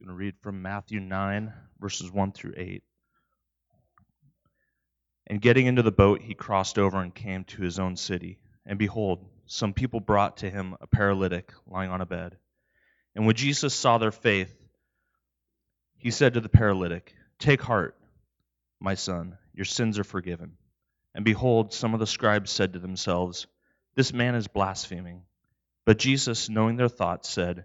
I'm going to read from Matthew 9, verses 1 through 8. And getting into the boat, he crossed over and came to his own city. And behold, some people brought to him a paralytic lying on a bed. And when Jesus saw their faith, he said to the paralytic, Take heart, my son, your sins are forgiven. And behold, some of the scribes said to themselves, This man is blaspheming. But Jesus, knowing their thoughts, said,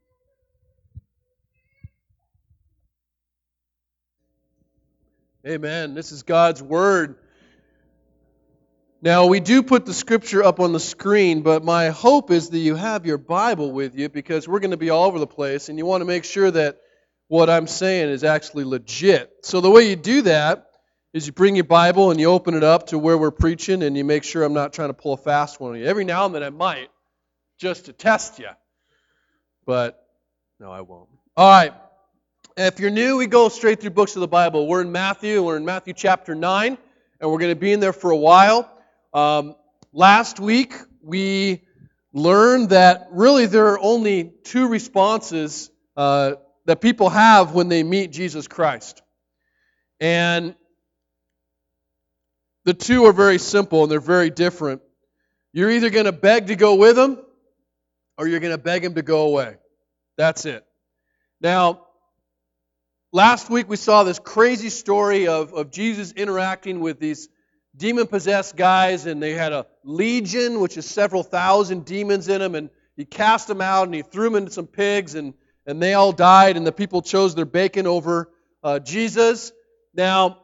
Amen. This is God's Word. Now, we do put the scripture up on the screen, but my hope is that you have your Bible with you because we're going to be all over the place, and you want to make sure that what I'm saying is actually legit. So, the way you do that is you bring your Bible and you open it up to where we're preaching, and you make sure I'm not trying to pull a fast one on you. Every now and then I might, just to test you. But no, I won't. All right. If you're new, we go straight through books of the Bible. We're in Matthew, we're in Matthew chapter 9, and we're going to be in there for a while. Um, last week, we learned that really there are only two responses uh, that people have when they meet Jesus Christ. And the two are very simple and they're very different. You're either going to beg to go with him or you're going to beg him to go away. That's it. Now, Last week we saw this crazy story of, of Jesus interacting with these demon possessed guys, and they had a legion, which is several thousand demons in them, and he cast them out and he threw them into some pigs, and, and they all died, and the people chose their bacon over uh, Jesus. Now,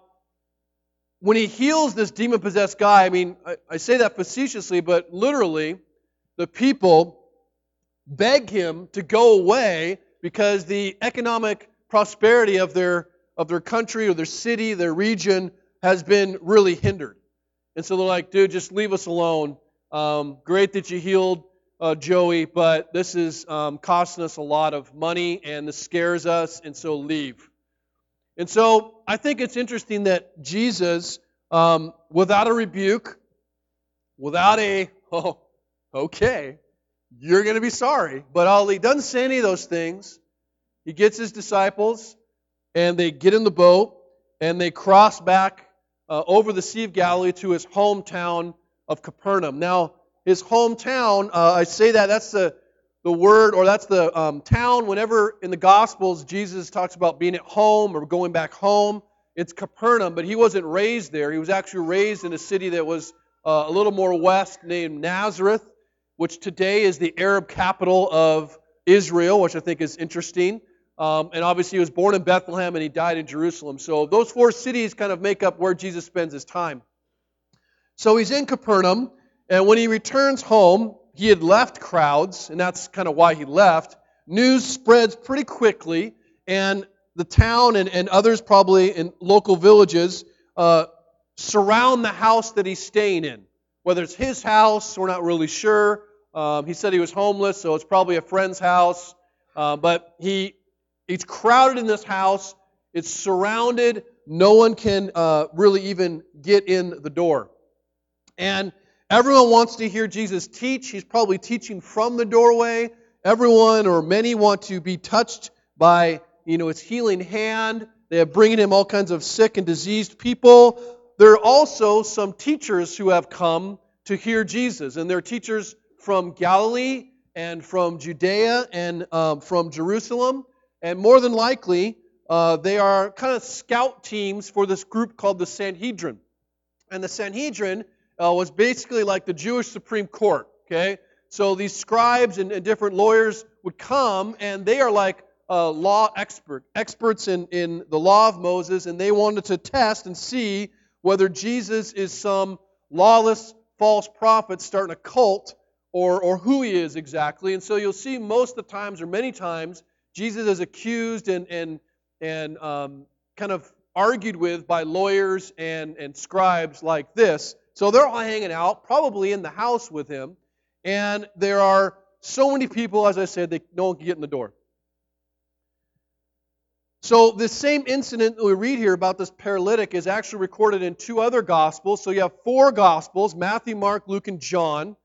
when he heals this demon possessed guy, I mean, I, I say that facetiously, but literally, the people beg him to go away because the economic prosperity of their, of their country or their city, their region, has been really hindered. And so they're like, dude, just leave us alone. Um, great that you healed uh, Joey, but this is um, costing us a lot of money and this scares us, and so leave. And so I think it's interesting that Jesus, um, without a rebuke, without a, oh, okay, you're going to be sorry, but all, he doesn't say any of those things. He gets his disciples, and they get in the boat, and they cross back uh, over the Sea of Galilee to his hometown of Capernaum. Now, his hometown, uh, I say that, that's the, the word, or that's the um, town, whenever in the Gospels Jesus talks about being at home or going back home, it's Capernaum, but he wasn't raised there. He was actually raised in a city that was uh, a little more west named Nazareth, which today is the Arab capital of Israel, which I think is interesting. Um, and obviously, he was born in Bethlehem and he died in Jerusalem. So those four cities kind of make up where Jesus spends his time. So he's in Capernaum, and when he returns home, he had left crowds, and that's kind of why he left. News spreads pretty quickly, and the town and, and others, probably in local villages, uh, surround the house that he's staying in. Whether it's his house, we're not really sure. Um, he said he was homeless, so it's probably a friend's house. Uh, but he it's crowded in this house. It's surrounded. No one can uh, really even get in the door. And everyone wants to hear Jesus teach. He's probably teaching from the doorway. Everyone or many want to be touched by, you know, his healing hand. They are bringing him all kinds of sick and diseased people. There are also some teachers who have come to hear Jesus, and they're teachers from Galilee and from Judea and um, from Jerusalem. And more than likely, uh, they are kind of scout teams for this group called the Sanhedrin. And the Sanhedrin uh, was basically like the Jewish Supreme Court. Okay, so these scribes and, and different lawyers would come, and they are like uh, law expert experts in, in the law of Moses, and they wanted to test and see whether Jesus is some lawless false prophet starting a cult or, or who he is exactly. And so you'll see most of the times, or many times, Jesus is accused and, and, and um, kind of argued with by lawyers and, and scribes like this. So they're all hanging out, probably in the house with him. And there are so many people, as I said, that no one can get in the door. So, this same incident that we read here about this paralytic is actually recorded in two other Gospels. So, you have four Gospels Matthew, Mark, Luke, and John.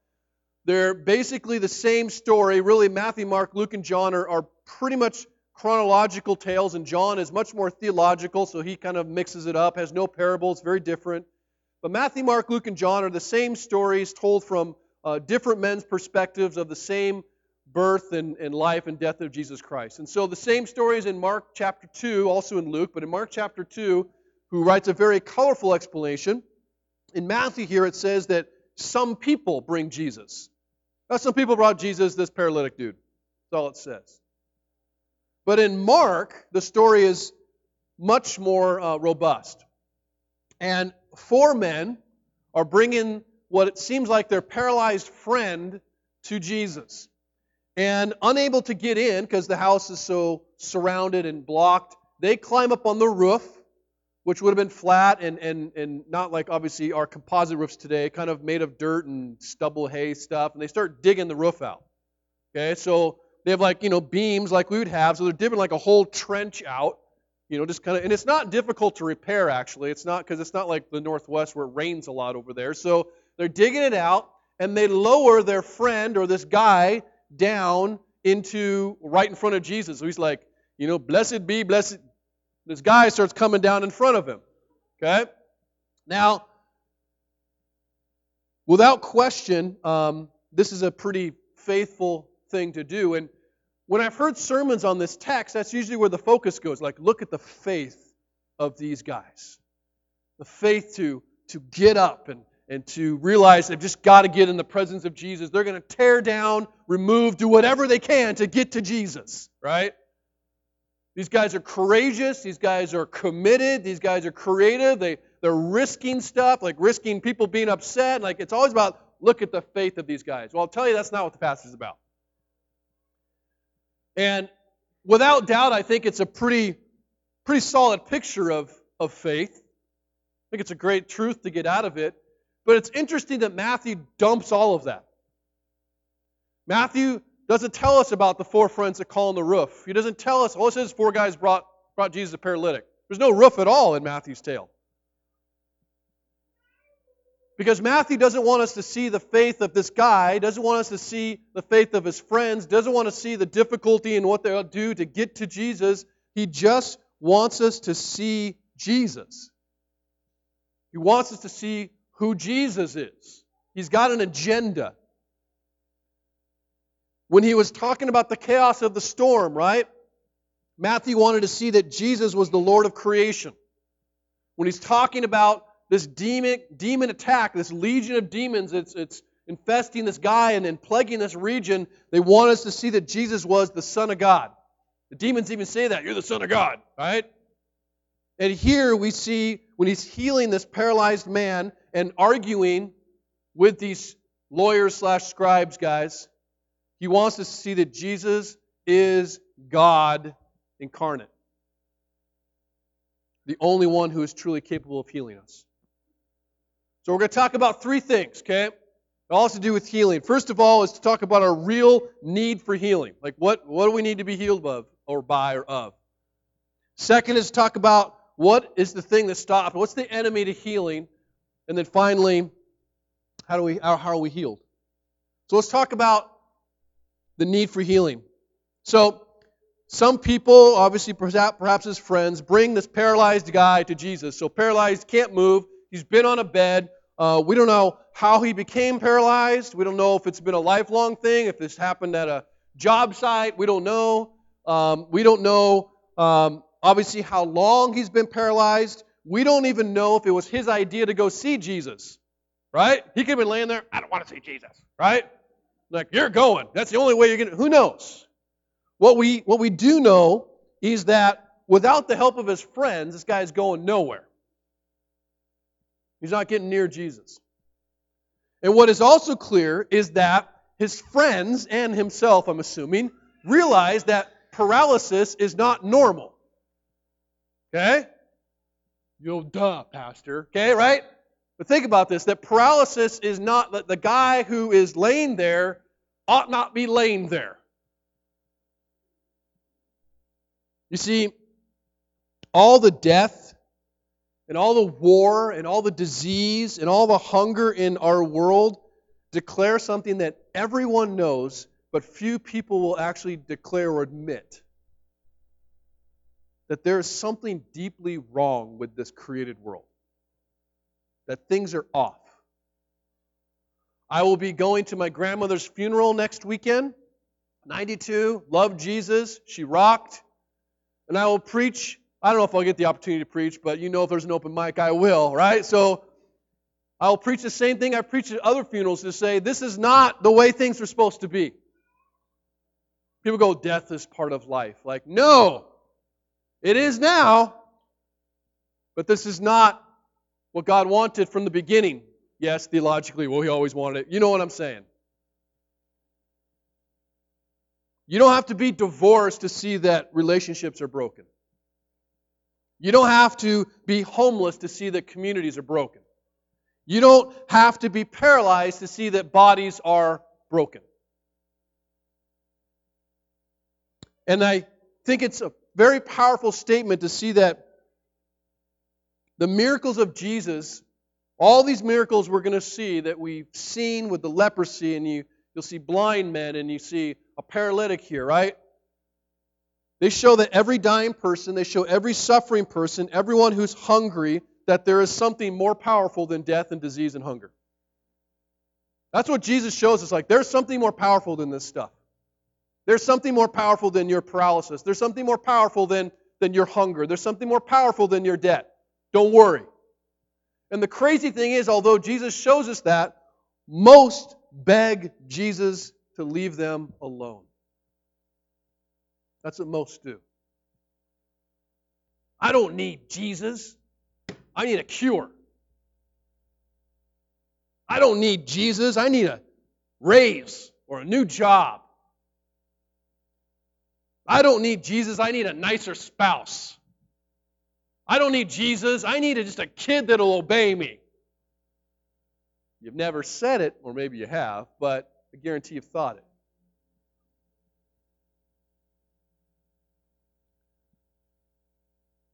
They're basically the same story. Really, Matthew, Mark, Luke, and John are, are pretty much chronological tales, and John is much more theological, so he kind of mixes it up, has no parables, very different. But Matthew, Mark, Luke, and John are the same stories told from uh, different men's perspectives of the same birth and, and life and death of Jesus Christ. And so the same stories in Mark chapter 2, also in Luke, but in Mark chapter 2, who writes a very colorful explanation. In Matthew here, it says that some people bring Jesus. Now, some people brought Jesus, this paralytic dude. That's all it says. But in Mark, the story is much more uh, robust. And four men are bringing what it seems like their paralyzed friend to Jesus. And unable to get in because the house is so surrounded and blocked, they climb up on the roof, which would have been flat and, and, and not like obviously our composite roofs today, kind of made of dirt and stubble hay stuff, and they start digging the roof out. Okay, so they have like, you know, beams like we would have, so they're digging like a whole trench out, you know, just kind of, and it's not difficult to repair actually. It's not, because it's not like the Northwest where it rains a lot over there. So they're digging it out, and they lower their friend or this guy down into right in front of Jesus. So he's like, you know, blessed be, blessed. This guy starts coming down in front of him. Okay? Now, without question, um, this is a pretty faithful thing to do. And when I've heard sermons on this text, that's usually where the focus goes. Like, look at the faith of these guys. The faith to, to get up and, and to realize they've just got to get in the presence of Jesus. They're going to tear down, remove, do whatever they can to get to Jesus, right? These guys are courageous. These guys are committed. These guys are creative. They, they're risking stuff, like risking people being upset. Like, it's always about look at the faith of these guys. Well, I'll tell you that's not what the passage is about. And without doubt, I think it's a pretty, pretty solid picture of, of faith. I think it's a great truth to get out of it. But it's interesting that Matthew dumps all of that. Matthew doesn't tell us about the four friends that call on the roof. He doesn't tell us, well, it says four guys brought, brought Jesus a paralytic. There's no roof at all in Matthew's tale. Because Matthew doesn't want us to see the faith of this guy, doesn't want us to see the faith of his friends, doesn't want to see the difficulty in what they'll do to get to Jesus. He just wants us to see Jesus. He wants us to see who Jesus is. He's got an agenda. When he was talking about the chaos of the storm, right? Matthew wanted to see that Jesus was the Lord of creation. When he's talking about this demon, demon attack, this legion of demons, it's, it's infesting this guy and, and plaguing this region, they want us to see that Jesus was the Son of God. The demons even say that. You're the Son of God, right? And here we see when he's healing this paralyzed man and arguing with these lawyers slash scribes guys, he wants us to see that Jesus is God incarnate. The only one who is truly capable of healing us. So we're going to talk about three things, okay? It all has to do with healing. First of all, is to talk about our real need for healing. Like what, what do we need to be healed of or by or of? Second is talk about what is the thing that stopped? What's the enemy to healing? And then finally, how do we how, how are we healed? So let's talk about the need for healing. So some people, obviously perhaps, his friends, bring this paralyzed guy to Jesus. So paralyzed, can't move. He's been on a bed. Uh, we don't know how he became paralyzed. We don't know if it's been a lifelong thing, if this happened at a job site. We don't know. Um, we don't know um, obviously how long he's been paralyzed. We don't even know if it was his idea to go see Jesus, right? He could have been laying there, I don't want to see Jesus, right? Like, you're going. That's the only way you're going to. Who knows? What we, what we do know is that without the help of his friends, this guy's going nowhere. He's not getting near Jesus. And what is also clear is that his friends and himself, I'm assuming, realize that paralysis is not normal. Okay? You'll duh, Pastor. Okay, right? But think about this that paralysis is not that the guy who is laying there ought not be laying there. You see, all the death and all the war and all the disease and all the hunger in our world declare something that everyone knows, but few people will actually declare or admit that there is something deeply wrong with this created world, that things are off. I will be going to my grandmother's funeral next weekend. 92, loved Jesus, she rocked. And I will preach. I don't know if I'll get the opportunity to preach, but you know if there's an open mic, I will, right? So I will preach the same thing I preach at other funerals to say, this is not the way things are supposed to be. People go, death is part of life. Like, no, it is now, but this is not what God wanted from the beginning. Yes, theologically, well, He always wanted it. You know what I'm saying? You don't have to be divorced to see that relationships are broken. You don't have to be homeless to see that communities are broken. You don't have to be paralyzed to see that bodies are broken. And I think it's a very powerful statement to see that the miracles of Jesus all these miracles we're going to see that we've seen with the leprosy, and you, you'll see blind men, and you see a paralytic here, right? They show that every dying person, they show every suffering person, everyone who's hungry, that there is something more powerful than death and disease and hunger. That's what Jesus shows us. Like, there's something more powerful than this stuff. There's something more powerful than your paralysis. There's something more powerful than, than your hunger. There's something more powerful than your debt. Don't worry. And the crazy thing is, although Jesus shows us that, most beg Jesus to leave them alone. That's what most do. I don't need Jesus. I need a cure. I don't need Jesus. I need a raise or a new job. I don't need Jesus. I need a nicer spouse. I don't need Jesus. I need a, just a kid that'll obey me. You've never said it, or maybe you have, but I guarantee you've thought it.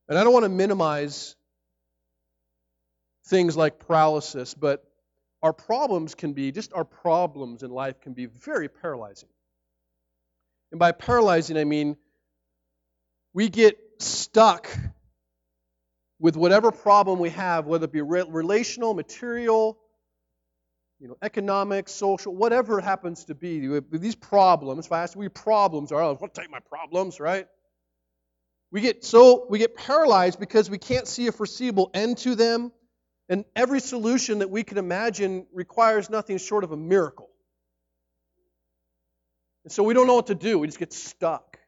And I don't want to minimize things like paralysis, but our problems can be, just our problems in life can be very paralyzing. And by paralyzing, I mean we get stuck with whatever problem we have, whether it be relational, material, you know, economic, social, whatever it happens to be, these problems, if I ask we problems are, I'll take my problems, right? We get so we get paralyzed because we can't see a foreseeable end to them, and every solution that we can imagine requires nothing short of a miracle. And so we don't know what to do. We just get stuck.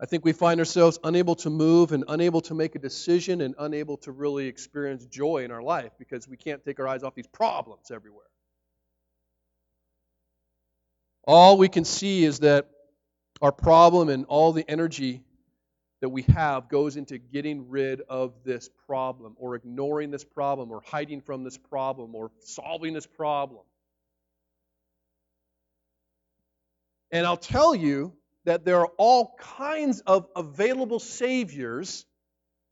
I think we find ourselves unable to move and unable to make a decision and unable to really experience joy in our life because we can't take our eyes off these problems everywhere. All we can see is that our problem and all the energy that we have goes into getting rid of this problem or ignoring this problem or hiding from this problem or solving this problem. And I'll tell you that there are all kinds of available saviors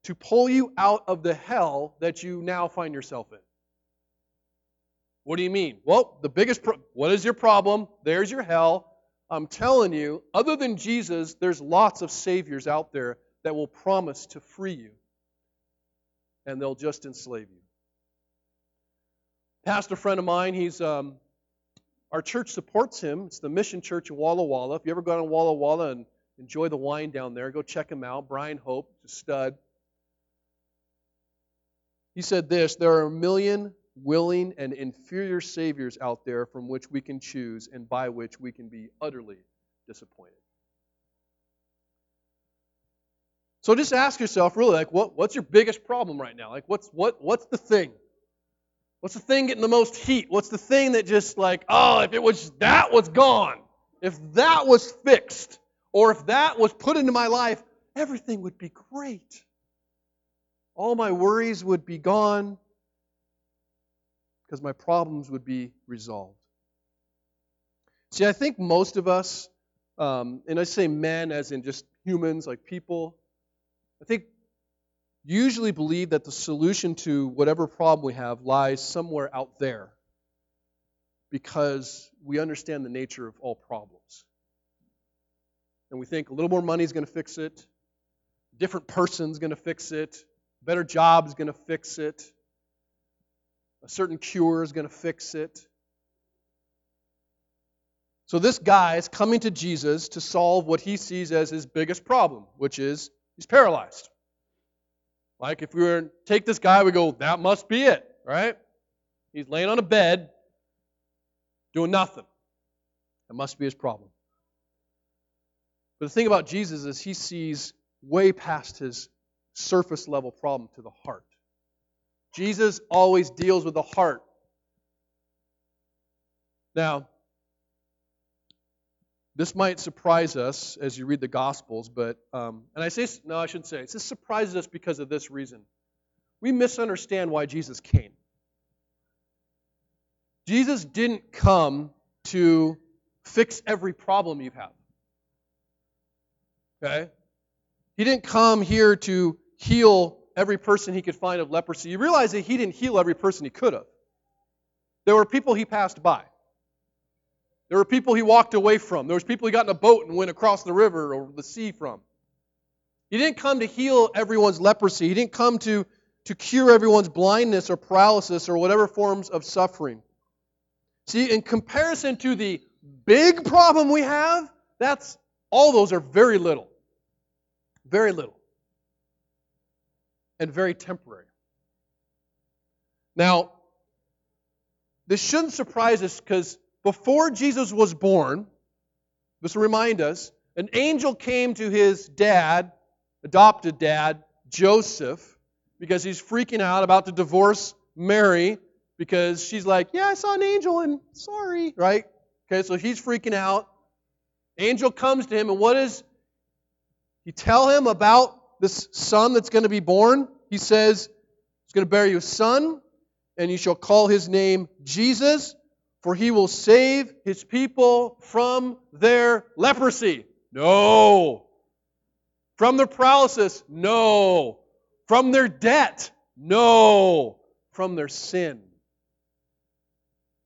to pull you out of the hell that you now find yourself in. What do you mean? Well, the biggest pro- what is your problem? There's your hell. I'm telling you, other than Jesus, there's lots of saviors out there that will promise to free you. And they'll just enslave you. Pastor friend of mine, he's um, our church supports him. It's the Mission Church in Walla Walla. If you ever gone to Walla Walla and enjoy the wine down there, go check him out. Brian Hope, a stud. He said this There are a million willing and inferior saviors out there from which we can choose and by which we can be utterly disappointed. So just ask yourself, really, like, what, what's your biggest problem right now? Like, what's what what's the thing? What's the thing getting the most heat? What's the thing that just like, oh, if it was that was gone, if that was fixed, or if that was put into my life, everything would be great. all my worries would be gone because my problems would be resolved. See, I think most of us, um, and I say men as in just humans, like people, I think usually believe that the solution to whatever problem we have lies somewhere out there because we understand the nature of all problems. And we think a little more money is going to fix it, different person's going to fix it, better job is going to fix it, a certain cure is going to fix it. So this guy is coming to Jesus to solve what he sees as his biggest problem, which is he's paralyzed. Like if we were to take this guy, we go, that must be it, right? He's laying on a bed, doing nothing. That must be his problem. But the thing about Jesus is he sees way past his surface level problem to the heart. Jesus always deals with the heart. Now, this might surprise us as you read the Gospels, but, um, and I say, no, I shouldn't say, this surprises us because of this reason. We misunderstand why Jesus came. Jesus didn't come to fix every problem you have. Okay? He didn't come here to heal every person he could find of leprosy. You realize that he didn't heal every person he could have. There were people he passed by. There were people he walked away from. There was people he got in a boat and went across the river or the sea from. He didn't come to heal everyone's leprosy. He didn't come to, to cure everyone's blindness or paralysis or whatever forms of suffering. See, in comparison to the big problem we have, that's all those are very little. Very little. And very temporary. Now, this shouldn't surprise us because before Jesus was born, this will remind us, an angel came to his dad, adopted dad, Joseph, because he's freaking out about to divorce Mary because she's like, Yeah, I saw an angel and sorry, right? Okay, so he's freaking out. Angel comes to him, and what does he tell him about this son that's going to be born? He says, He's going to bear you a son, and you shall call his name Jesus, for he will save his people from their leprosy. No. From their paralysis? No. From their debt? No. From their sin.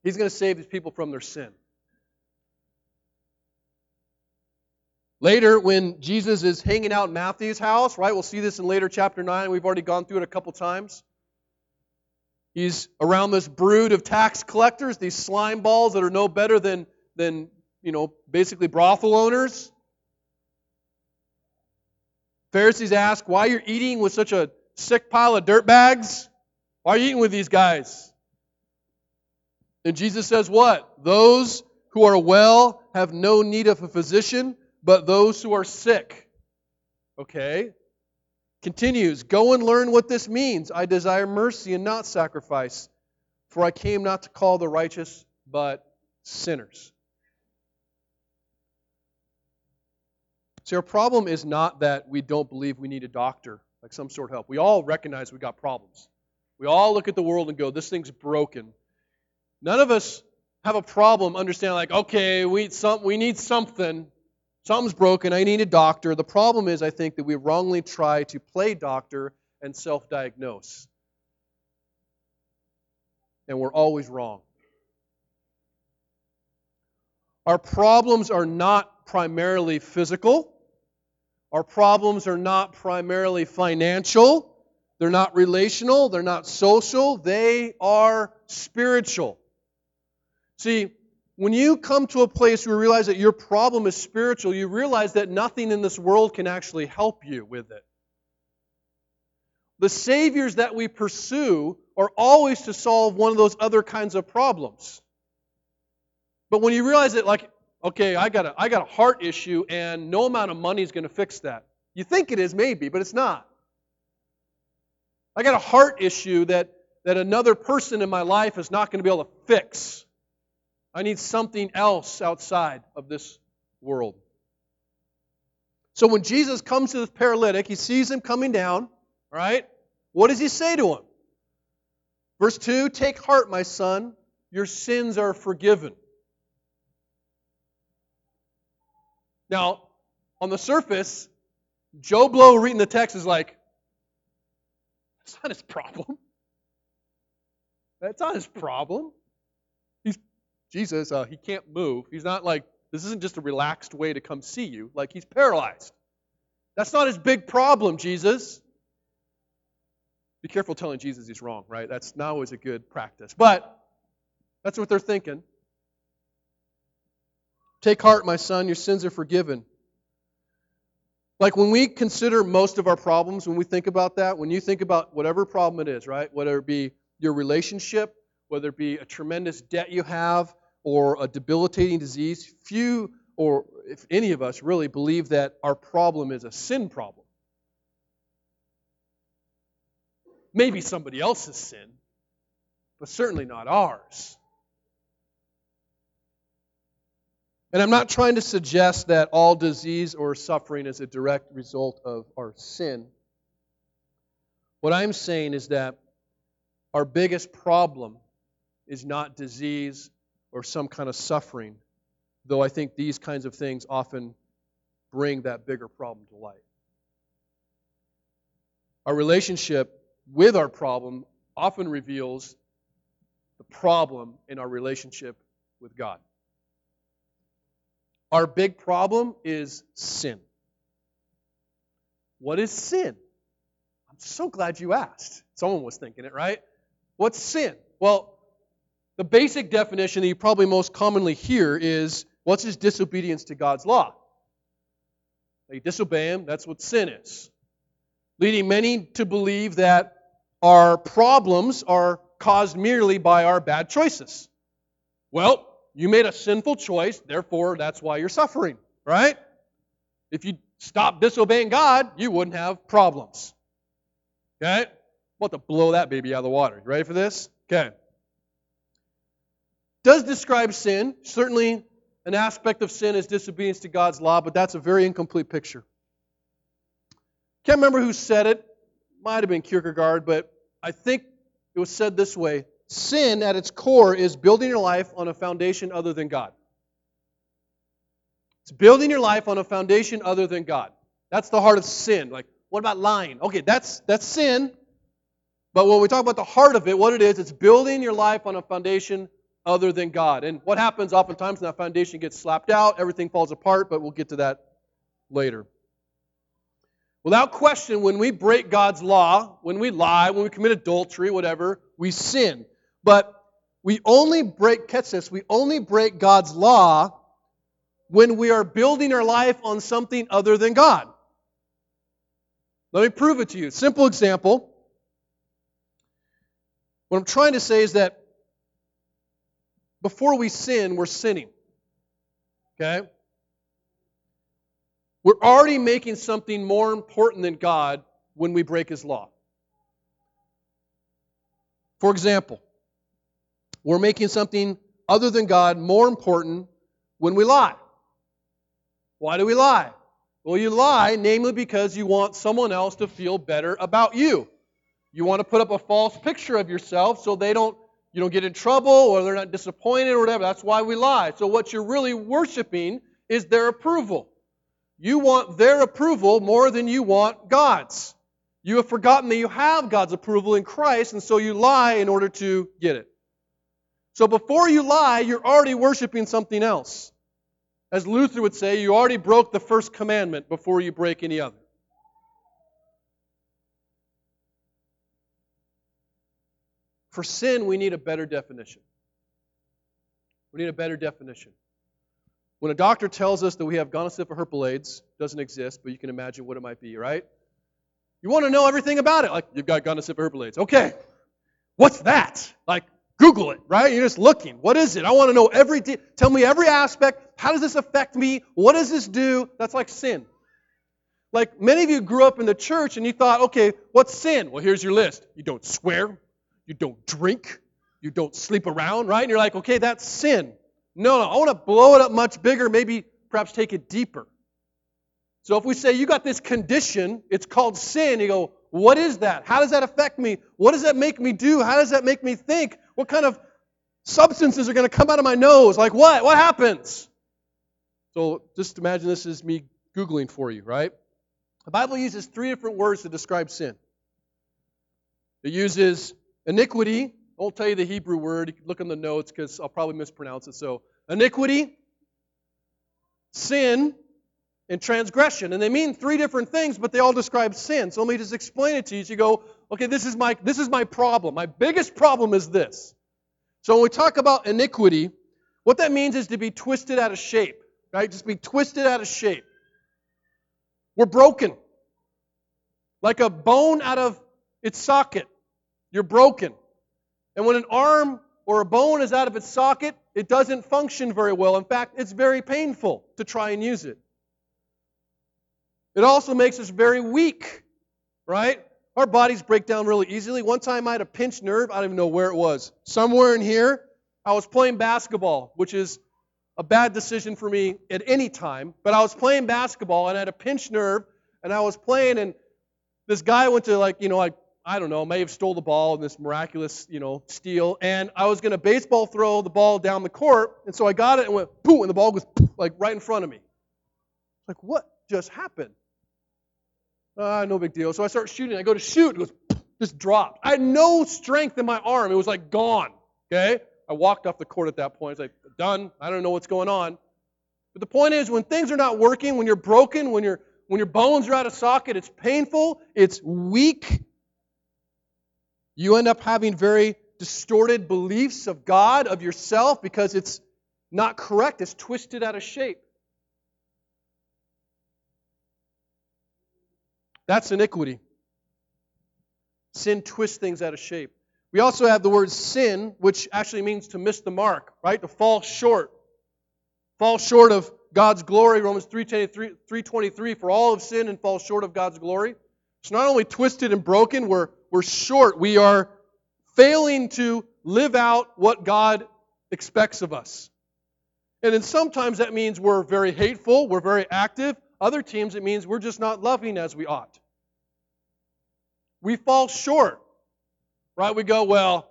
He's going to save his people from their sin. Later, when Jesus is hanging out in Matthew's house, right? We'll see this in later chapter 9. We've already gone through it a couple times. He's around this brood of tax collectors, these slime balls that are no better than, than you know, basically brothel owners. Pharisees ask, why are you're eating with such a sick pile of dirt bags? Why are you eating with these guys? And Jesus says, What? Those who are well have no need of a physician, but those who are sick. Okay? Continues, Go and learn what this means. I desire mercy and not sacrifice, for I came not to call the righteous, but sinners. See, our problem is not that we don't believe we need a doctor, like some sort of help. We all recognize we got problems. We all look at the world and go, this thing's broken. None of us have a problem understanding, like, okay, we, some, we need something. Something's broken. I need a doctor. The problem is, I think, that we wrongly try to play doctor and self diagnose. And we're always wrong. Our problems are not primarily physical. Our problems are not primarily financial. They're not relational. They're not social. They are spiritual. See, when you come to a place where you realize that your problem is spiritual, you realize that nothing in this world can actually help you with it. The saviors that we pursue are always to solve one of those other kinds of problems. But when you realize that, like, okay, I got a, I got a heart issue and no amount of money is going to fix that. You think it is, maybe, but it's not. I got a heart issue that, that another person in my life is not going to be able to fix. I need something else outside of this world. So when Jesus comes to this paralytic, he sees him coming down, right? What does he say to him? Verse 2 Take heart, my son, your sins are forgiven. Now, on the surface, Joe Blow reading the text is like, that's not his problem. That's not his problem. Jesus, uh, he can't move. He's not like, this isn't just a relaxed way to come see you. Like, he's paralyzed. That's not his big problem, Jesus. Be careful telling Jesus he's wrong, right? That's not always a good practice. But that's what they're thinking. Take heart, my son, your sins are forgiven. Like when we consider most of our problems, when we think about that, when you think about whatever problem it is, right? Whether it be your relationship, whether it be a tremendous debt you have, or a debilitating disease, few or if any of us really believe that our problem is a sin problem. Maybe somebody else's sin, but certainly not ours. And I'm not trying to suggest that all disease or suffering is a direct result of our sin. What I'm saying is that our biggest problem is not disease or some kind of suffering, though I think these kinds of things often bring that bigger problem to light. Our relationship with our problem often reveals the problem in our relationship with God. Our big problem is sin. What is sin? I'm so glad you asked. Someone was thinking it, right? What's sin? Well, the basic definition that you probably most commonly hear is what's his disobedience to God's law? They disobey him, that's what sin is. Leading many to believe that our problems are caused merely by our bad choices. Well, you made a sinful choice, therefore that's why you're suffering, right? If you stop disobeying God, you wouldn't have problems. Okay? I'm about to blow that baby out of the water. You ready for this? Okay. Does describe sin. Certainly, an aspect of sin is disobedience to God's law, but that's a very incomplete picture. Can't remember who said it. Might have been Kierkegaard, but I think it was said this way Sin, at its core, is building your life on a foundation other than God. It's building your life on a foundation other than God. That's the heart of sin. Like, what about lying? Okay, that's that's sin. But when we talk about the heart of it, what it is, it's building your life on a foundation other than God. And what happens oftentimes that foundation gets slapped out, everything falls apart, but we'll get to that later. Without question, when we break God's law, when we lie, when we commit adultery, whatever, we sin. But we only break, catch this, we only break God's law when we are building our life on something other than God. Let me prove it to you. Simple example. What I'm trying to say is that before we sin, we're sinning. Okay? We're already making something more important than God when we break His law. For example, we're making something other than God more important when we lie. Why do we lie? Well, you lie, namely because you want someone else to feel better about you. You want to put up a false picture of yourself so they don't you don't get in trouble or they're not disappointed or whatever. That's why we lie. So what you're really worshiping is their approval. You want their approval more than you want God's. You have forgotten that you have God's approval in Christ, and so you lie in order to get it. So before you lie, you're already worshiping something else. As Luther would say, you already broke the first commandment before you break any other. For sin, we need a better definition. We need a better definition. When a doctor tells us that we have gonosyphilis herpes, doesn't exist, but you can imagine what it might be, right? You want to know everything about it. Like, you've got gonosyphilis herpes. Okay. What's that? Like, Google it, right? You're just looking. What is it? I want to know every de- tell me every aspect. How does this affect me? What does this do? That's like sin. Like many of you grew up in the church and you thought, okay, what's sin? Well, here's your list. You don't swear, you don't drink, you don't sleep around, right? And you're like, okay, that's sin. No, no, I want to blow it up much bigger, maybe perhaps take it deeper. So if we say you got this condition, it's called sin, you go, What is that? How does that affect me? What does that make me do? How does that make me think? What kind of substances are going to come out of my nose? Like what? What happens? So just imagine this is me Googling for you, right? The Bible uses three different words to describe sin. It uses iniquity. I won't tell you the Hebrew word. Look in the notes because I'll probably mispronounce it. So, iniquity, sin, and transgression. And they mean three different things, but they all describe sin. So let me just explain it to you. So you go, okay, this is my this is my problem. My biggest problem is this. So when we talk about iniquity, what that means is to be twisted out of shape, right? Just be twisted out of shape. We're broken. Like a bone out of its socket. You're broken. And when an arm or a bone is out of its socket, it doesn't function very well. In fact, it's very painful to try and use it. It also makes us very weak, right? Our bodies break down really easily. One time I had a pinched nerve. I don't even know where it was. Somewhere in here, I was playing basketball, which is a bad decision for me at any time. But I was playing basketball and I had a pinched nerve, and I was playing, and this guy went to like, you know, like I don't know, may have stole the ball in this miraculous, you know, steal, and I was going to baseball throw the ball down the court, and so I got it and went boom, and the ball was like right in front of me. Like what just happened? Ah, no big deal. So I start shooting. I go to shoot. It goes, just dropped. I had no strength in my arm. It was like gone. Okay? I walked off the court at that point. It's like, done. I don't know what's going on. But the point is, when things are not working, when you're broken, when, you when your bones are out of socket, it's painful, it's weak. You end up having very distorted beliefs of God, of yourself, because it's not correct. It's twisted out of shape. That's iniquity. Sin twists things out of shape. We also have the word sin, which actually means to miss the mark, right? To fall short. Fall short of God's glory. Romans 3.23, for all have sinned and fall short of God's glory. It's not only twisted and broken, we're, we're short. We are failing to live out what God expects of us. And then sometimes that means we're very hateful, we're very active, other teams, it means we're just not loving as we ought. We fall short, right? We go, well,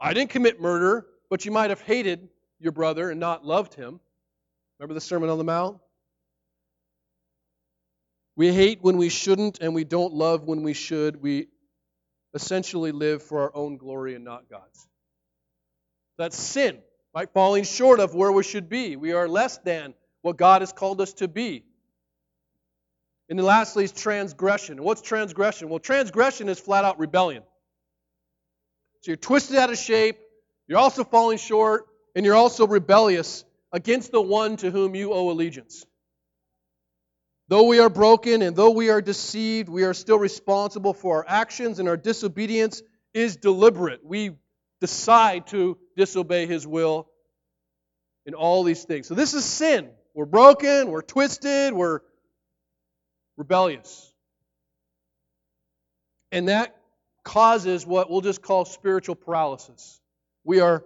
I didn't commit murder, but you might have hated your brother and not loved him. Remember the Sermon on the Mount? We hate when we shouldn't, and we don't love when we should. We essentially live for our own glory and not God's. That's sin, right? Falling short of where we should be. We are less than what God has called us to be. And then lastly is transgression. What's transgression? Well, transgression is flat out rebellion. So you're twisted out of shape, you're also falling short, and you're also rebellious against the one to whom you owe allegiance. Though we are broken and though we are deceived, we are still responsible for our actions, and our disobedience is deliberate. We decide to disobey His will in all these things. So this is sin. We're broken, we're twisted, we're rebellious. And that causes what we'll just call spiritual paralysis. We are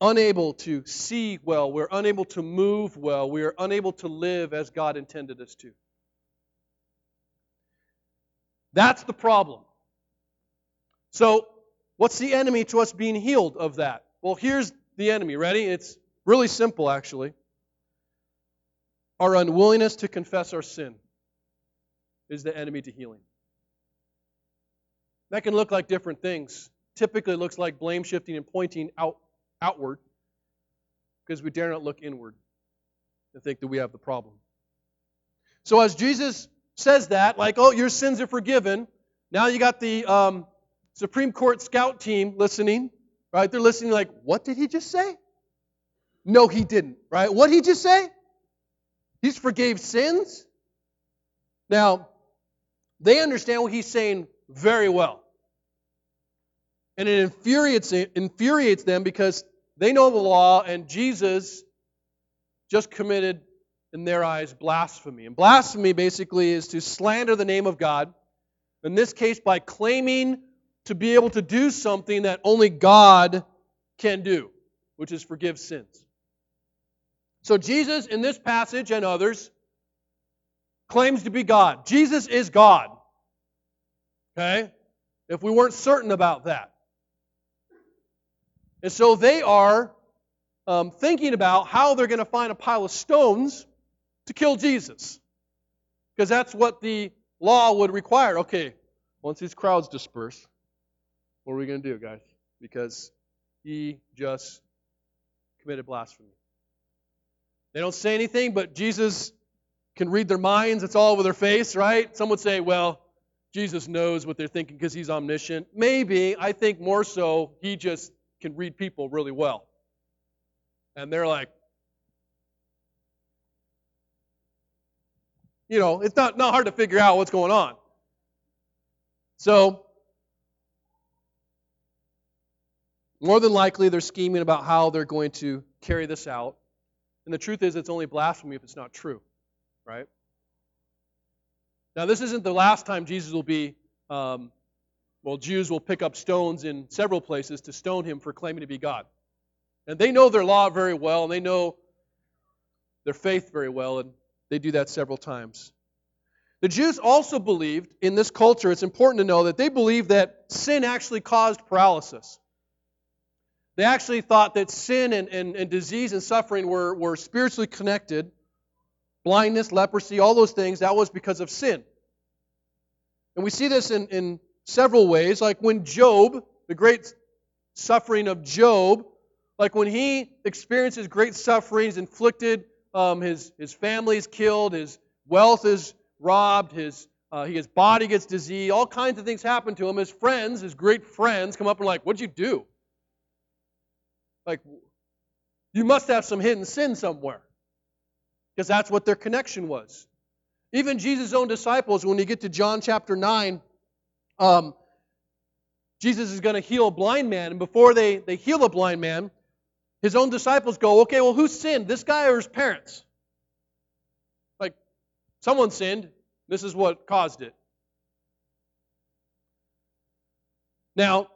unable to see well, we're unable to move well, we are unable to live as God intended us to. That's the problem. So, what's the enemy to us being healed of that? Well, here's the enemy. Ready? It's really simple, actually. Our unwillingness to confess our sin is the enemy to healing. That can look like different things. Typically, it looks like blame shifting and pointing out, outward because we dare not look inward and think that we have the problem. So, as Jesus says that, like, oh, your sins are forgiven, now you got the um, Supreme Court scout team listening, right? They're listening, like, what did he just say? No, he didn't, right? What did he just say? He's forgave sins? Now, they understand what he's saying very well. And it infuriates, infuriates them because they know the law, and Jesus just committed, in their eyes, blasphemy. And blasphemy basically is to slander the name of God, in this case, by claiming to be able to do something that only God can do, which is forgive sins. So, Jesus, in this passage and others, claims to be God. Jesus is God. Okay? If we weren't certain about that. And so they are um, thinking about how they're going to find a pile of stones to kill Jesus. Because that's what the law would require. Okay, once these crowds disperse, what are we going to do, guys? Because he just committed blasphemy. They don't say anything, but Jesus can read their minds. It's all over their face, right? Some would say, well, Jesus knows what they're thinking because he's omniscient. Maybe, I think more so, he just can read people really well. And they're like, you know, it's not, not hard to figure out what's going on. So, more than likely, they're scheming about how they're going to carry this out. And the truth is, it's only blasphemy if it's not true, right? Now, this isn't the last time Jesus will be, um, well, Jews will pick up stones in several places to stone him for claiming to be God. And they know their law very well, and they know their faith very well, and they do that several times. The Jews also believed in this culture, it's important to know that they believed that sin actually caused paralysis. They actually thought that sin and, and, and disease and suffering were, were spiritually connected. Blindness, leprosy, all those things, that was because of sin. And we see this in, in several ways, like when Job, the great suffering of Job, like when he experiences great sufferings inflicted, um, his, his family is killed, his wealth is robbed, his, uh, his body gets diseased, all kinds of things happen to him. His friends, his great friends, come up and like, What'd you do? Like, you must have some hidden sin somewhere. Because that's what their connection was. Even Jesus' own disciples, when you get to John chapter 9, um, Jesus is going to heal a blind man. And before they, they heal a blind man, his own disciples go, okay, well, who sinned, this guy or his parents? Like, someone sinned. This is what caused it. Now,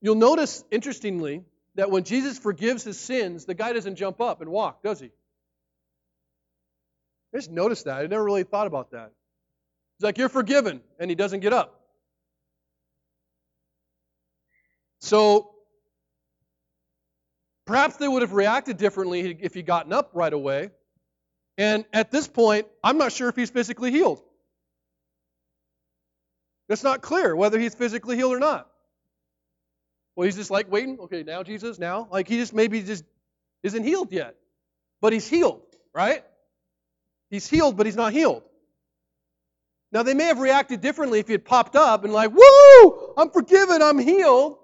you'll notice, interestingly, that when Jesus forgives his sins, the guy doesn't jump up and walk, does he? I just noticed that. I never really thought about that. He's like, You're forgiven, and he doesn't get up. So, perhaps they would have reacted differently if he'd gotten up right away. And at this point, I'm not sure if he's physically healed. It's not clear whether he's physically healed or not. Well, he's just like waiting. Okay, now Jesus, now. Like he just maybe just isn't healed yet. But he's healed, right? He's healed, but he's not healed. Now, they may have reacted differently if he had popped up and, like, woo, I'm forgiven, I'm healed.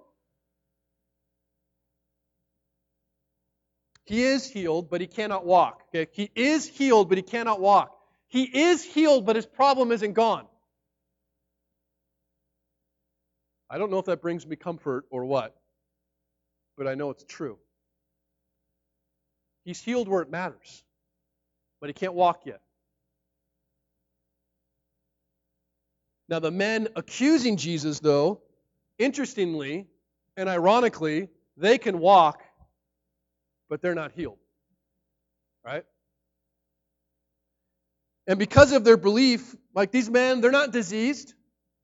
He is healed, but he cannot walk. Okay? He is healed, but he cannot walk. He is healed, but his problem isn't gone. I don't know if that brings me comfort or what, but I know it's true. He's healed where it matters, but he can't walk yet. Now, the men accusing Jesus, though, interestingly and ironically, they can walk, but they're not healed. Right? And because of their belief, like these men, they're not diseased.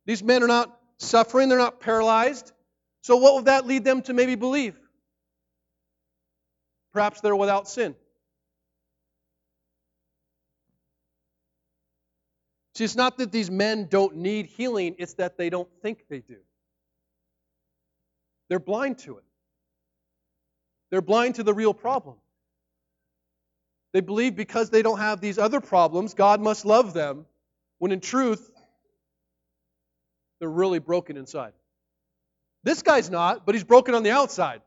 These men are not suffering, they're not paralyzed. So, what would that lead them to maybe believe? Perhaps they're without sin. See, it's not that these men don't need healing, it's that they don't think they do. They're blind to it. They're blind to the real problem. They believe because they don't have these other problems, God must love them, when in truth, they're really broken inside. This guy's not, but he's broken on the outside.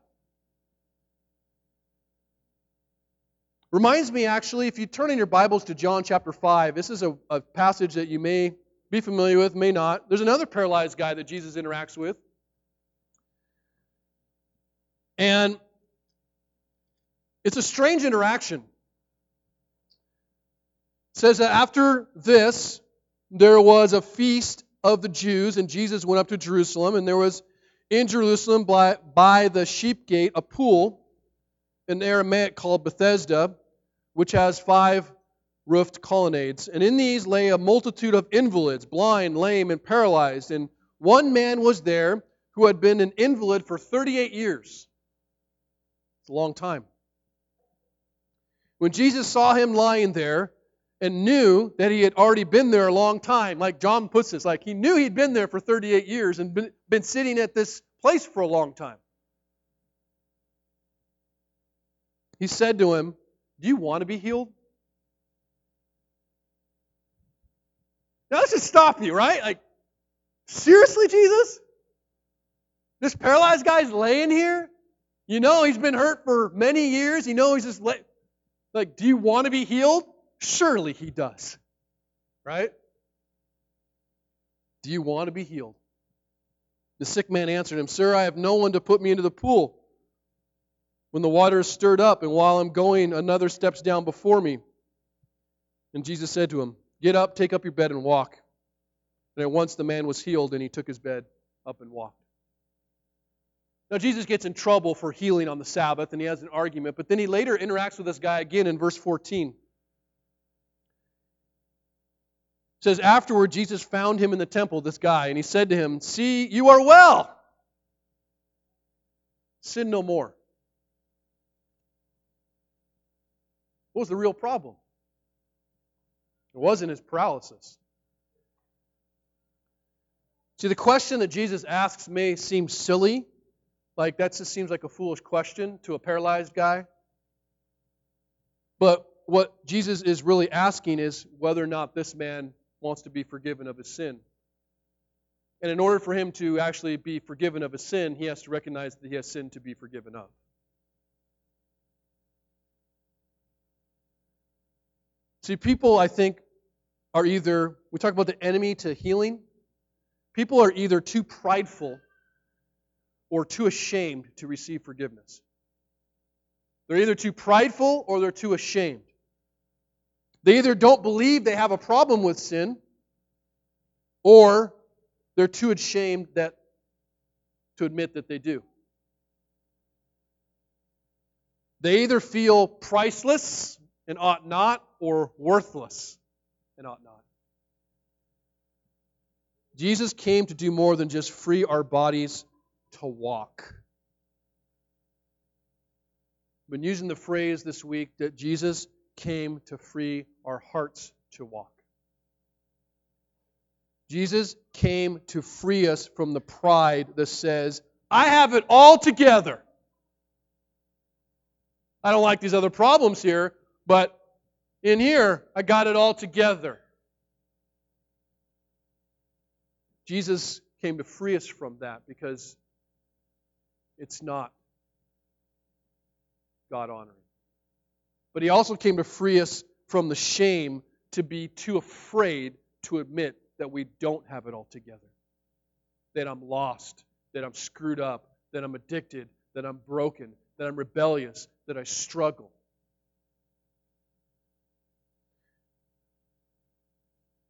Reminds me, actually, if you turn in your Bibles to John chapter 5, this is a, a, passage that you may be familiar with, may not. There's another paralyzed guy that Jesus interacts with. And it's a strange interaction. It says that after this, there was a feast of the Jews, and Jesus went up to Jerusalem, and there was in Jerusalem by, by the sheep gate a pool in Aramaic called Bethesda, which has five roofed colonnades, and in these lay a multitude of invalids, blind, lame, and paralyzed. And one man was there who had been an invalid for 38 years. It's a long time. When Jesus saw him lying there and knew that he had already been there a long time, like John puts this, like he knew he'd been there for 38 years and been, been sitting at this place for a long time. He said to him, Do you want to be healed? Now let's just stop you, right? Like, seriously, Jesus? This paralyzed guy's laying here? You know he's been hurt for many years. You know he's just like, do you want to be healed? Surely he does. Right? Do you want to be healed? The sick man answered him, Sir, I have no one to put me into the pool when the water is stirred up, and while I'm going, another steps down before me. And Jesus said to him, Get up, take up your bed, and walk. And at once the man was healed, and he took his bed up and walked. Now, Jesus gets in trouble for healing on the Sabbath, and he has an argument, but then he later interacts with this guy again in verse 14. It says, Afterward, Jesus found him in the temple, this guy, and he said to him, See, you are well. Sin no more. What was the real problem? It wasn't his paralysis. See, the question that Jesus asks may seem silly, like that just seems like a foolish question to a paralyzed guy. But what Jesus is really asking is whether or not this man wants to be forgiven of his sin. And in order for him to actually be forgiven of his sin, he has to recognize that he has sin to be forgiven of. See, people, I think, are either, we talk about the enemy to healing, people are either too prideful or too ashamed to receive forgiveness. They're either too prideful or they're too ashamed. They either don't believe they have a problem with sin or they're too ashamed that to admit that they do. They either feel priceless and ought not or worthless and ought not. Jesus came to do more than just free our bodies to walk. I've been using the phrase this week that Jesus came to free our hearts to walk. Jesus came to free us from the pride that says, I have it all together. I don't like these other problems here, but in here, I got it all together. Jesus came to free us from that because it's not God honoring. But he also came to free us from the shame to be too afraid to admit that we don't have it all together. That I'm lost, that I'm screwed up, that I'm addicted, that I'm broken, that I'm rebellious, that I struggle.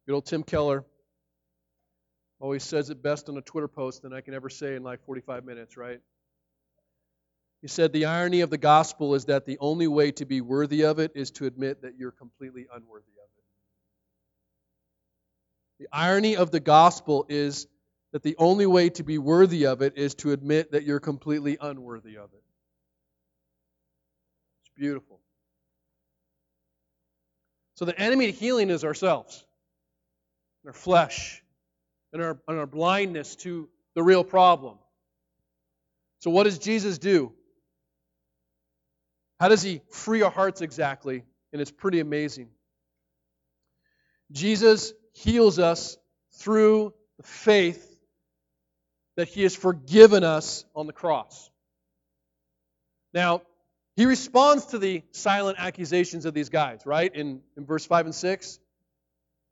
Good old Tim Keller always says it best on a Twitter post than I can ever say in like 45 minutes, right? He said, The irony of the gospel is that the only way to be worthy of it is to admit that you're completely unworthy of it. The irony of the gospel is that the only way to be worthy of it is to admit that you're completely unworthy of it. It's beautiful. So the enemy to healing is ourselves, our flesh, and our, and our blindness to the real problem. So what does Jesus do? How does he free our hearts exactly? And it's pretty amazing. Jesus heals us through the faith that he has forgiven us on the cross. Now, he responds to the silent accusations of these guys, right? In, in verse 5 and 6.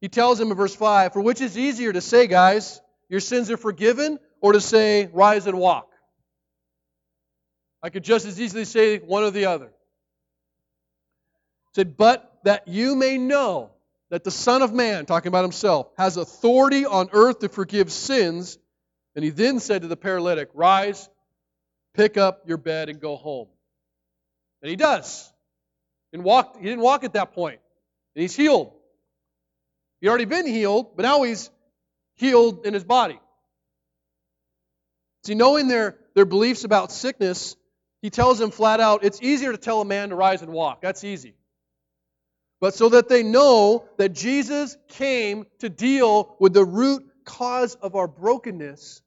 He tells them in verse 5 For which is easier to say, guys, your sins are forgiven, or to say, rise and walk? I could just as easily say one or the other He said, But that you may know that the Son of Man, talking about himself, has authority on earth to forgive sins. And he then said to the paralytic, Rise, pick up your bed, and go home. And he does. And walk, he didn't walk at that point. And he's healed. He'd already been healed, but now he's healed in his body. See, knowing their, their beliefs about sickness, he tells them flat out it's easier to tell a man to rise and walk. That's easy. But so that they know that Jesus came to deal with the root cause of our brokenness,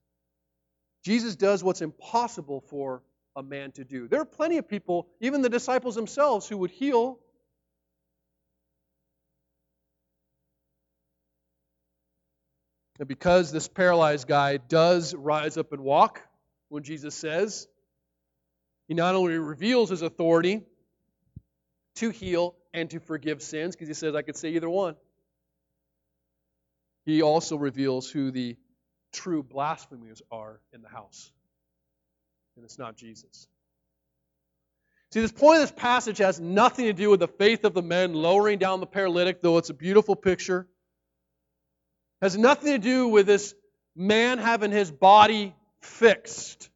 Jesus does what's impossible for a man to do. There are plenty of people, even the disciples themselves, who would heal. And because this paralyzed guy does rise up and walk, when Jesus says, he not only reveals his authority to heal and to forgive sins, because he says, I could say either one, he also reveals who the true blasphemers are in the house. And it's not Jesus. See, this point of this passage has nothing to do with the faith of the men lowering down the paralytic, though it's a beautiful picture. Has nothing to do with this man having his body fixed.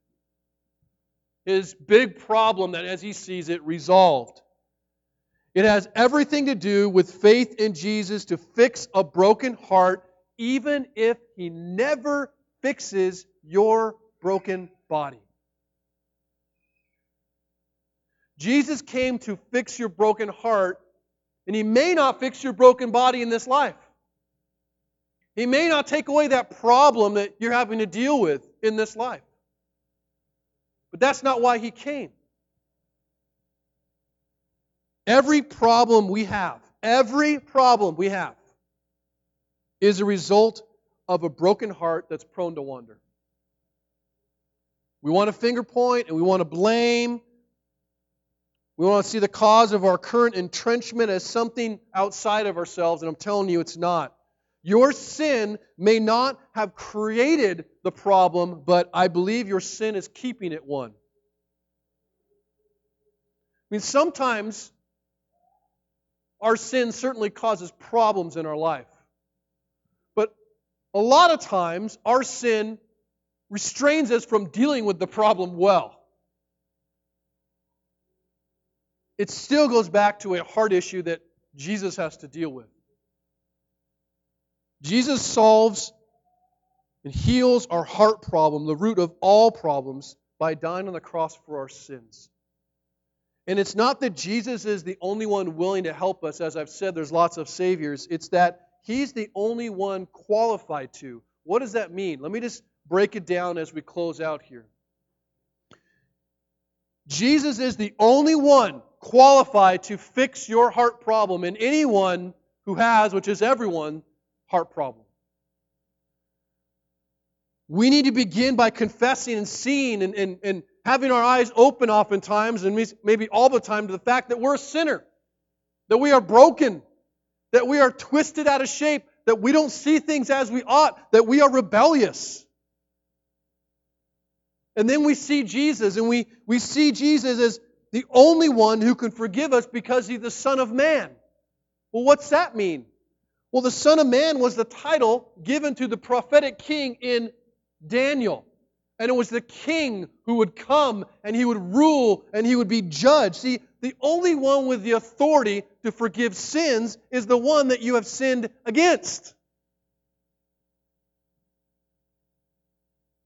His big problem that, as he sees it, resolved. It has everything to do with faith in Jesus to fix a broken heart, even if he never fixes your broken body. Jesus came to fix your broken heart, and he may not fix your broken body in this life. He may not take away that problem that you're having to deal with in this life. But that's not why he came. Every problem we have, every problem we have, is a result of a broken heart that's prone to wander. We want to finger point and we want to blame. We want to see the cause of our current entrenchment as something outside of ourselves, and I'm telling you it's not. Your sin may not have created the problem, but I believe your sin is keeping it one. I mean, sometimes our sin certainly causes problems in our life. But a lot of times, our sin restrains us from dealing with the problem well. It still goes back to a heart issue that Jesus has to deal with. Jesus solves and heals our heart problem, the root of all problems, by dying on the cross for our sins. And it's not that Jesus is the only one willing to help us. As I've said, there's lots of Saviors. It's that He's the only one qualified to. What does that mean? Let me just break it down as we close out here. Jesus is the only one qualified to fix your heart problem, and anyone who has, which is everyone, heart problem. We need to begin by confessing and seeing and, and, and having our eyes open oftentimes, and maybe all the time, to the fact that we're a sinner, that we are broken, that we are twisted out of shape, that we don't see things as we ought, that we are rebellious. And then we see Jesus, and we, we see Jesus as the only one who can forgive us because he's the Son of Man. Well, what's that mean? Well, the Son of Man was the title given to the prophetic king in Daniel. And it was the king who would come and he would rule and he would be judged. See, the only one with the authority to forgive sins is the one that you have sinned against.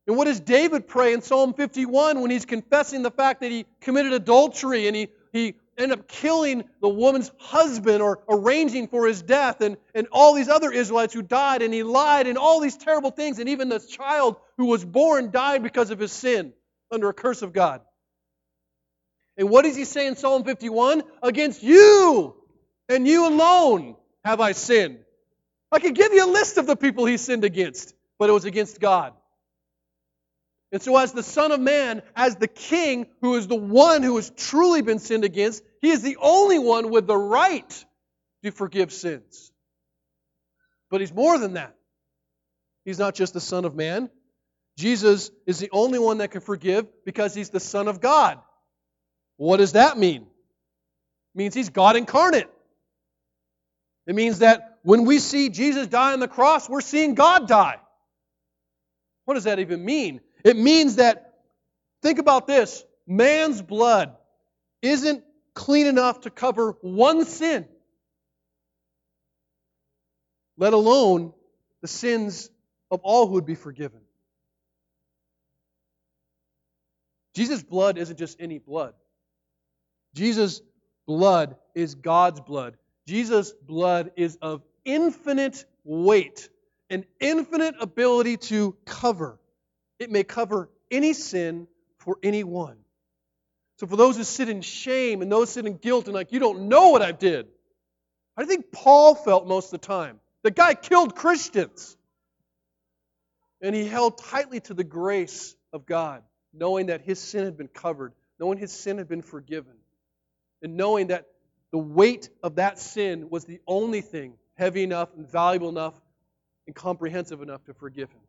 And what does David pray in Psalm 51 when he's confessing the fact that he committed adultery and he, he ended up killing the woman's husband or arranging for his death and, and all these other Israelites who died and he lied and all these terrible things and even this child who was born died because of his sin under a curse of God. And what does he say in Psalm 51? Against you and you alone have I sinned. I could give you a list of the people he sinned against, but it was against God. And so, as the Son of Man, as the King, who is the one who has truly been sinned against, he is the only one with the right to forgive sins. But he's more than that. He's not just the Son of Man. Jesus is the only one that can forgive because he's the Son of God. What does that mean? It means he's God incarnate. It means that when we see Jesus die on the cross, we're seeing God die. What does that even mean? It means that, think about this man's blood isn't clean enough to cover one sin. let alone the sins of all who would be forgiven. Jesus' blood isn't just any blood. Jesus' blood is God's blood. Jesus' blood is of infinite weight, an infinite ability to cover. It may cover any sin for anyone. So for those who sit in shame and those who sit in guilt and like, you don't know what I did. I think Paul felt most of the time. The guy killed Christians. And he held tightly to the grace of God, knowing that his sin had been covered, knowing his sin had been forgiven, and knowing that the weight of that sin was the only thing heavy enough and valuable enough and comprehensive enough to forgive him.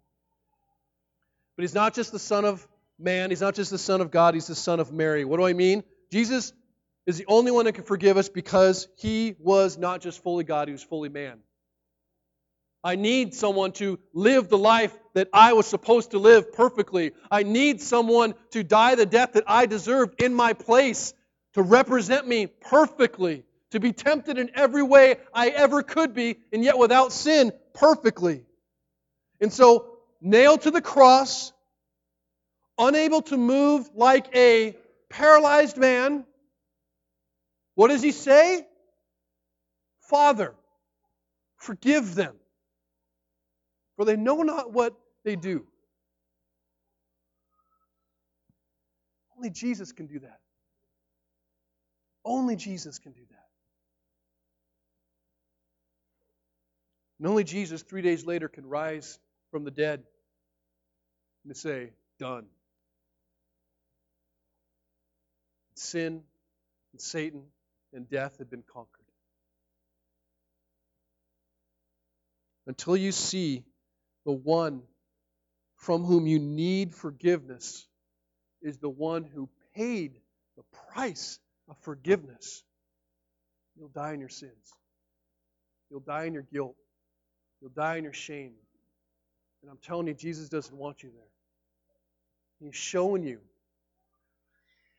But he's not just the Son of Man, he's not just the Son of God, he's the Son of Mary. What do I mean? Jesus is the only one that can forgive us because he was not just fully God, he was fully man. I need someone to live the life that I was supposed to live perfectly. I need someone to die the death that I deserved in my place, to represent me perfectly, to be tempted in every way I ever could be, and yet without sin perfectly. And so, nailed to the cross, unable to move like a paralyzed man, what does he say? Father, forgive them for they know not what they do. Only Jesus can do that. Only Jesus can do that. And only Jesus, three days later, can rise from the dead and say, Done. Sin and Satan and death had been conquered. Until you see the one from whom you need forgiveness is the one who paid the price of forgiveness. You'll die in your sins. You'll die in your guilt. You'll die in your shame. And I'm telling you, Jesus doesn't want you there. He's showing you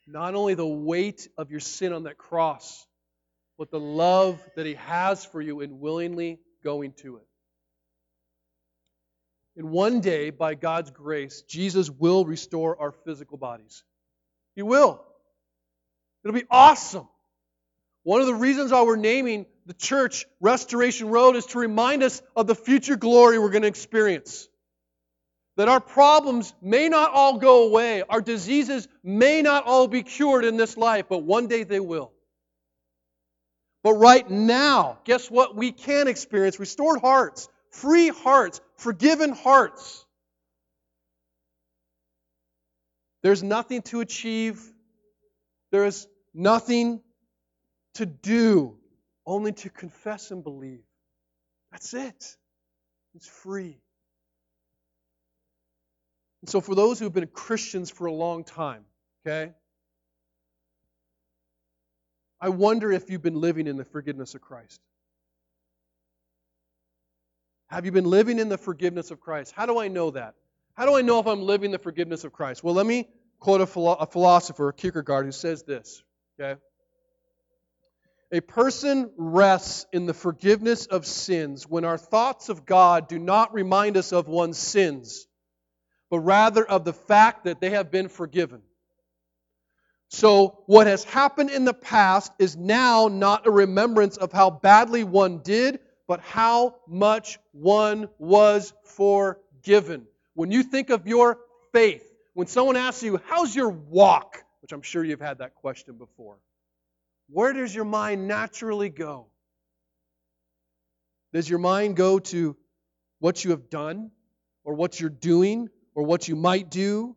not only the weight of your sin on that cross, but the love that He has for you in willingly going to it. And one day, by God's grace, Jesus will restore our physical bodies. He will. It'll be awesome. One of the reasons why we're naming the church Restoration Road is to remind us of the future glory we're going to experience. That our problems may not all go away, our diseases may not all be cured in this life, but one day they will. But right now, guess what we can experience? Restored hearts, free hearts, forgiven hearts. There's nothing to achieve, there is nothing to do, only to confess and believe. That's it. It's free. And so, for those who have been Christians for a long time, okay, I wonder if you've been living in the forgiveness of Christ. Have you been living in the forgiveness of Christ? How do I know that? How do I know if I'm living the forgiveness of Christ? Well, let me quote a, philo- a philosopher, Kierkegaard, who says this. Okay? A person rests in the forgiveness of sins when our thoughts of God do not remind us of one's sins, but rather of the fact that they have been forgiven. So, what has happened in the past is now not a remembrance of how badly one did but how much one was forgiven. When you think of your faith, when someone asks you, How's your walk? which I'm sure you've had that question before, where does your mind naturally go? Does your mind go to what you have done, or what you're doing, or what you might do?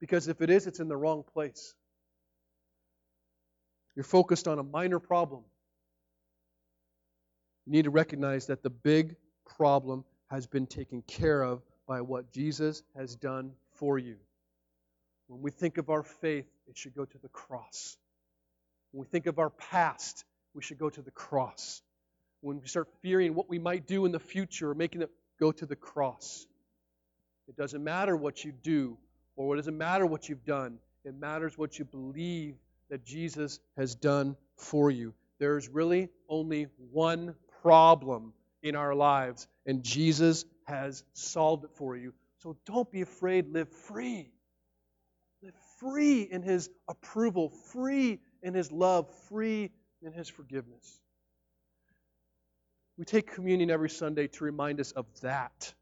Because if it is, it's in the wrong place. You're focused on a minor problem you need to recognize that the big problem has been taken care of by what Jesus has done for you. When we think of our faith, it should go to the cross. When we think of our past, we should go to the cross. When we start fearing what we might do in the future, or making it go to the cross. It doesn't matter what you do or it doesn't matter what you've done. It matters what you believe that Jesus has done for you. There is really only one problem in our lives, and Jesus has solved it for you. So don't be afraid, live free. Live free in His approval, free in His love, free in His forgiveness. We take communion every Sunday to remind us of that.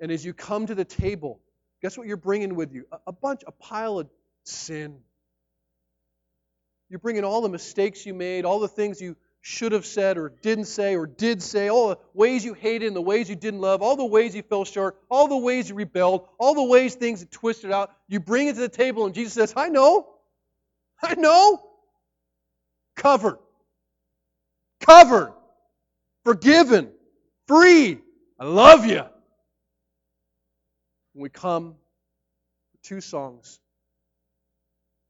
And as you come to the table, guess what you're bringing with you? A, bunch, a pile of sin. You're bringing all the mistakes you made, all the things you should have said or didn't say or did say, all the ways you hated and the ways you didn't love, all the ways you fell short, all the ways you rebelled, all the ways things twisted out. You bring it to the table, and Jesus says, I know. I know. Covered. Covered. Forgiven. Free. I love you. When we come, two songs,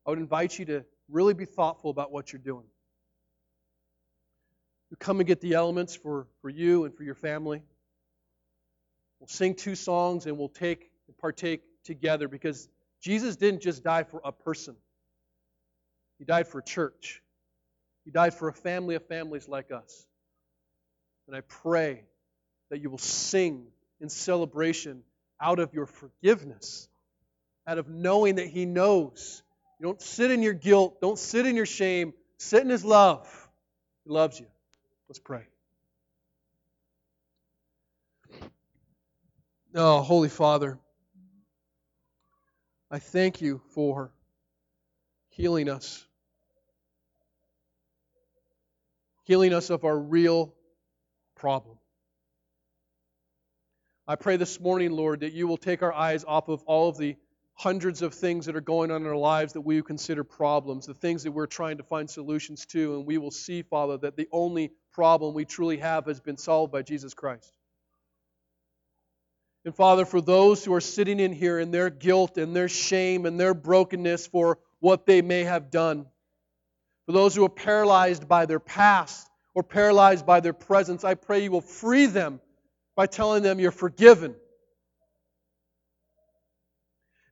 I would invite you to really be thoughtful about what you're doing. You come and get the elements for, for you and for your family. We'll sing two songs and we'll take and partake together because Jesus didn't just die for a person, He died for a church. He died for a family of families like us. And I pray that you will sing in celebration out of your forgiveness, out of knowing that He knows. You don't sit in your guilt, don't sit in your shame, sit in His love. He loves you. Let's pray. Oh, Holy Father, I thank you for healing us. Healing us of our real problem. I pray this morning, Lord, that you will take our eyes off of all of the hundreds of things that are going on in our lives that we consider problems, the things that we're trying to find solutions to, and we will see, Father, that the only problem we truly have has been solved by Jesus Christ. And Father, for those who are sitting in here in their guilt and their shame and their brokenness for what they may have done, for those who are paralyzed by their past or paralyzed by their presence, I pray you will free them by telling them you're forgiven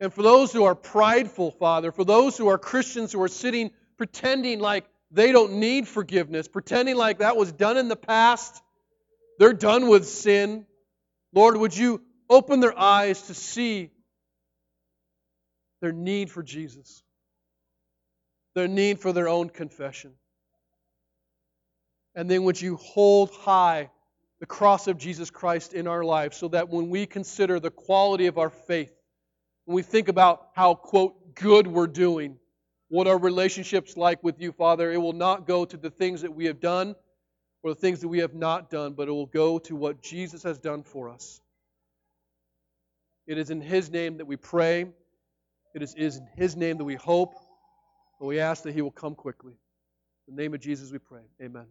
and for those who are prideful, Father, for those who are Christians who are sitting pretending like they don't need forgiveness, pretending like that was done in the past, they're done with sin. Lord, would you open their eyes to see their need for Jesus, their need for their own confession? And then would you hold high the cross of Jesus Christ in our lives so that when we consider the quality of our faith, when we think about how, quote, good we're doing, what our relationship's like with you, Father, it will not go to the things that we have done or the things that we have not done, but it will go to what Jesus has done for us. It is in His name that we pray. It is, in His name that we hope. And we ask that He will come quickly. In the name of Jesus we pray. Amen.